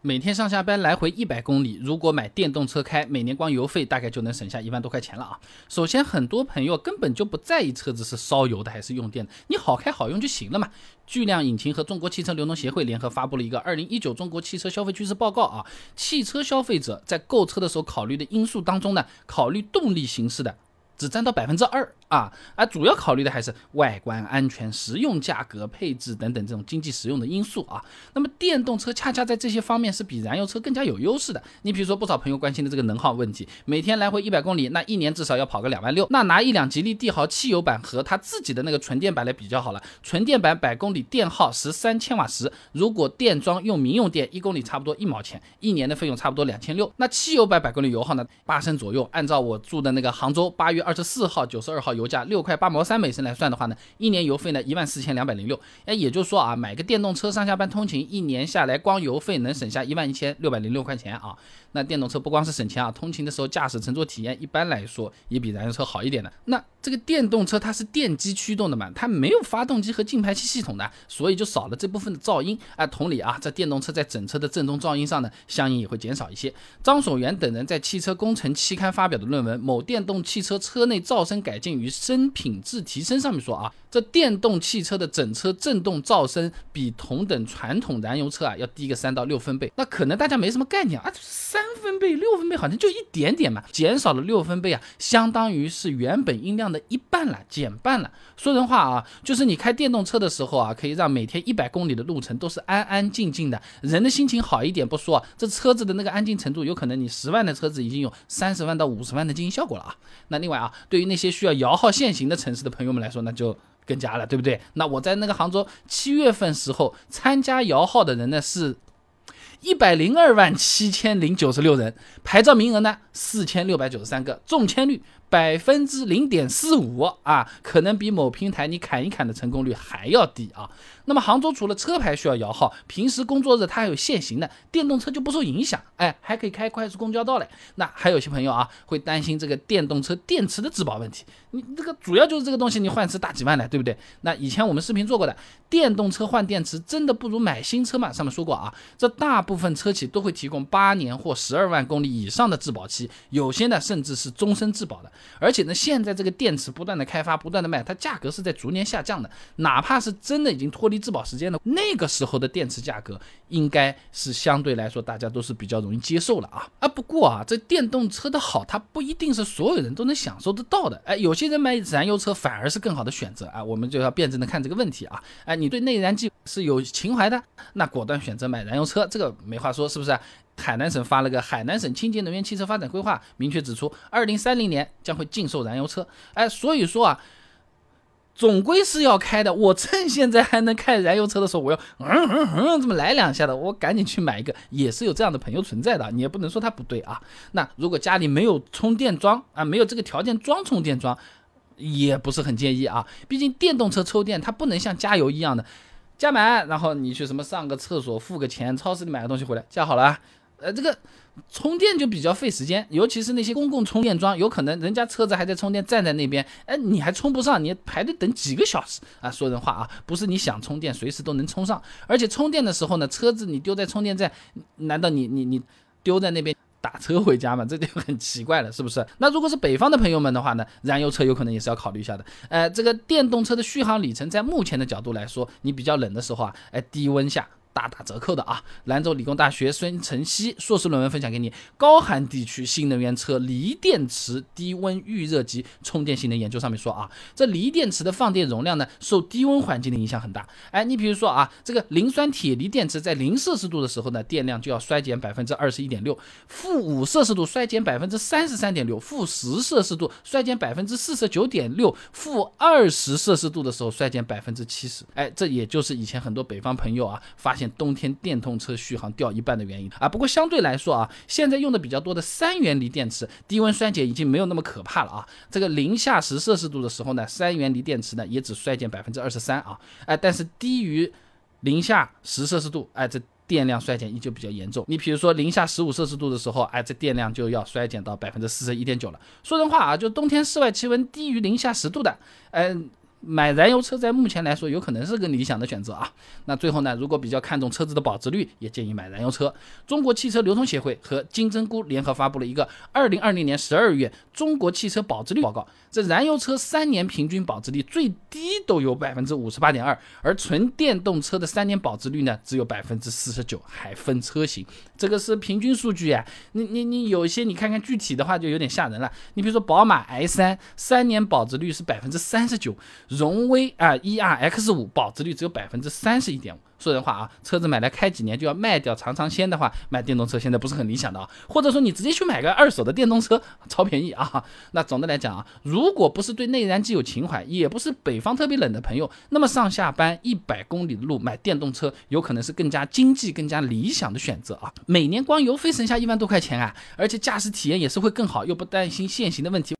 每天上下班来回一百公里，如果买电动车开，每年光油费大概就能省下一万多块钱了啊。首先，很多朋友根本就不在意车子是烧油的还是用电的，你好开好用就行了嘛。巨量引擎和中国汽车流通协会联合发布了一个二零一九中国汽车消费趋势报告啊，汽车消费者在购车的时候考虑的因素当中呢，考虑动力形式的。只占到百分之二啊，而主要考虑的还是外观、安全、实用、价格、配置等等这种经济实用的因素啊。那么电动车恰恰在这些方面是比燃油车更加有优势的。你比如说，不少朋友关心的这个能耗问题，每天来回一百公里，那一年至少要跑个两万六。那拿一辆吉利帝豪汽油版和它自己的那个纯电版来比较好了，纯电版百公里电耗十三千瓦时，如果电装用民用电，一公里差不多一毛钱，一年的费用差不多两千六。那汽油版百公里油耗呢，八升左右。按照我住的那个杭州八月。二十四号、九十二号油价六块八毛三每升来算的话呢，一年油费呢一万四千两百零六。哎，也就是说啊，买个电动车上下班通勤，一年下来光油费能省下一万一千六百零六块钱啊。那电动车不光是省钱啊，通勤的时候驾驶乘坐体验一般来说也比燃油车好一点的。那这个电动车它是电机驱动的嘛，它没有发动机和进排气系统的，所以就少了这部分的噪音。啊，同理啊，这电动车在整车的震动噪音上呢，相应也会减少一些。张守元等人在《汽车工程》期刊发表的论文《某电动汽车车内噪声改进与声品质提升》上面说啊，这电动汽车的整车震动噪声比同等传统燃油车啊要低个三到六分贝。那可能大家没什么概念啊，三分贝、六分贝好像就一点点嘛，减少了六分贝啊，相当于是原本音量的一半了，减半了。说人话啊，就是你开电动车的时候啊，可以让每天一百公里的路程都是安安静静的，人的心情好一点不说，这车子的那个安静程度，有可能你十万的车子已经有三十万到五十万的静音效果了啊。那另外啊，对于那些需要摇号限行的城市的朋友们来说，那就更加了，对不对？那我在那个杭州七月份时候参加摇号的人呢是。一百零二万七千零九十六人，牌照名额呢四千六百九十三个，中签率。百分之零点四五啊，可能比某平台你砍一砍的成功率还要低啊。那么杭州除了车牌需要摇号，平时工作日它还有限行的，电动车就不受影响，哎，还可以开快速公交道嘞。那还有些朋友啊，会担心这个电动车电池的质保问题，你这个主要就是这个东西你换次大几万的，对不对？那以前我们视频做过的，电动车换电池真的不如买新车嘛？上面说过啊，这大部分车企都会提供八年或十二万公里以上的质保期，有些呢甚至是终身质保的。而且呢，现在这个电池不断的开发，不断的卖，它价格是在逐年下降的。哪怕是真的已经脱离质保时间了那个时候的电池价格，应该是相对来说大家都是比较容易接受了啊啊！不过啊，这电动车的好，它不一定是所有人都能享受得到的。哎，有些人买燃油车反而是更好的选择啊。我们就要辩证的看这个问题啊。哎，你对内燃机是有情怀的，那果断选择买燃油车，这个没话说，是不是？海南省发了个《海南省清洁能源汽车发展规划》，明确指出，二零三零年将会禁售燃油车。哎，所以说啊，总归是要开的。我趁现在还能开燃油车的时候，我要嗯嗯嗯这么来两下的，我赶紧去买一个。也是有这样的朋友存在的，你也不能说他不对啊。那如果家里没有充电桩啊，没有这个条件装充电桩，也不是很建议啊。毕竟电动车充电它不能像加油一样的加满，然后你去什么上个厕所付个钱，超市里买个东西回来加好了啊。呃，这个充电就比较费时间，尤其是那些公共充电桩，有可能人家车子还在充电，站在那边，哎，你还充不上，你排队等几个小时啊！说人话啊，不是你想充电随时都能充上，而且充电的时候呢，车子你丢在充电站，难道你你你丢在那边打车回家吗？这就很奇怪了，是不是？那如果是北方的朋友们的话呢，燃油车有可能也是要考虑一下的。呃，这个电动车的续航里程，在目前的角度来说，你比较冷的时候啊，哎，低温下。大打折扣的啊！兰州理工大学孙晨曦硕士论文分享给你，高寒地区新能源车锂电池低温预热及充电性能研究上面说啊，这锂电池的放电容量呢，受低温环境的影响很大。哎，你比如说啊，这个磷酸铁锂电池在零摄氏度的时候呢，电量就要衰减百分之二十一点六，负五摄氏度衰减百分之三十三点六，负十摄氏度衰减百分之四十九点六，负二十摄氏度的时候衰减百分之七十。哎，这也就是以前很多北方朋友啊发现。冬天电动车续航掉一半的原因啊，不过相对来说啊，现在用的比较多的三元锂电池，低温衰减已经没有那么可怕了啊。这个零下十摄氏度的时候呢，三元锂电池呢也只衰减百分之二十三啊，哎，但是低于零下十摄氏度，哎，这电量衰减依旧比较严重。你比如说零下十五摄氏度的时候，哎，这电量就要衰减到百分之四十一点九了。说人话啊，就冬天室外气温低于零下十度的，嗯。买燃油车在目前来说有可能是个理想的选择啊。那最后呢，如果比较看重车子的保值率，也建议买燃油车。中国汽车流通协会和金针菇联合发布了一个二零二零年十二月中国汽车保值率报告，这燃油车三年平均保值率最低都有百分之五十八点二，而纯电动车的三年保值率呢只有百分之四十九，还分车型。这个是平均数据呀，你你你有一些你看看具体的话就有点吓人了。你比如说宝马 i 三三年保值率是百分之三十九。荣威啊，E R X 五保值率只有百分之三十一点五。说人话啊，车子买来开几年就要卖掉尝尝鲜的话，买电动车现在不是很理想的啊。或者说你直接去买个二手的电动车，超便宜啊。那总的来讲啊，如果不是对内燃机有情怀，也不是北方特别冷的朋友，那么上下班一百公里的路买电动车，有可能是更加经济、更加理想的选择啊。每年光油费省下一万多块钱啊，而且驾驶体验也是会更好，又不担心限行的问题。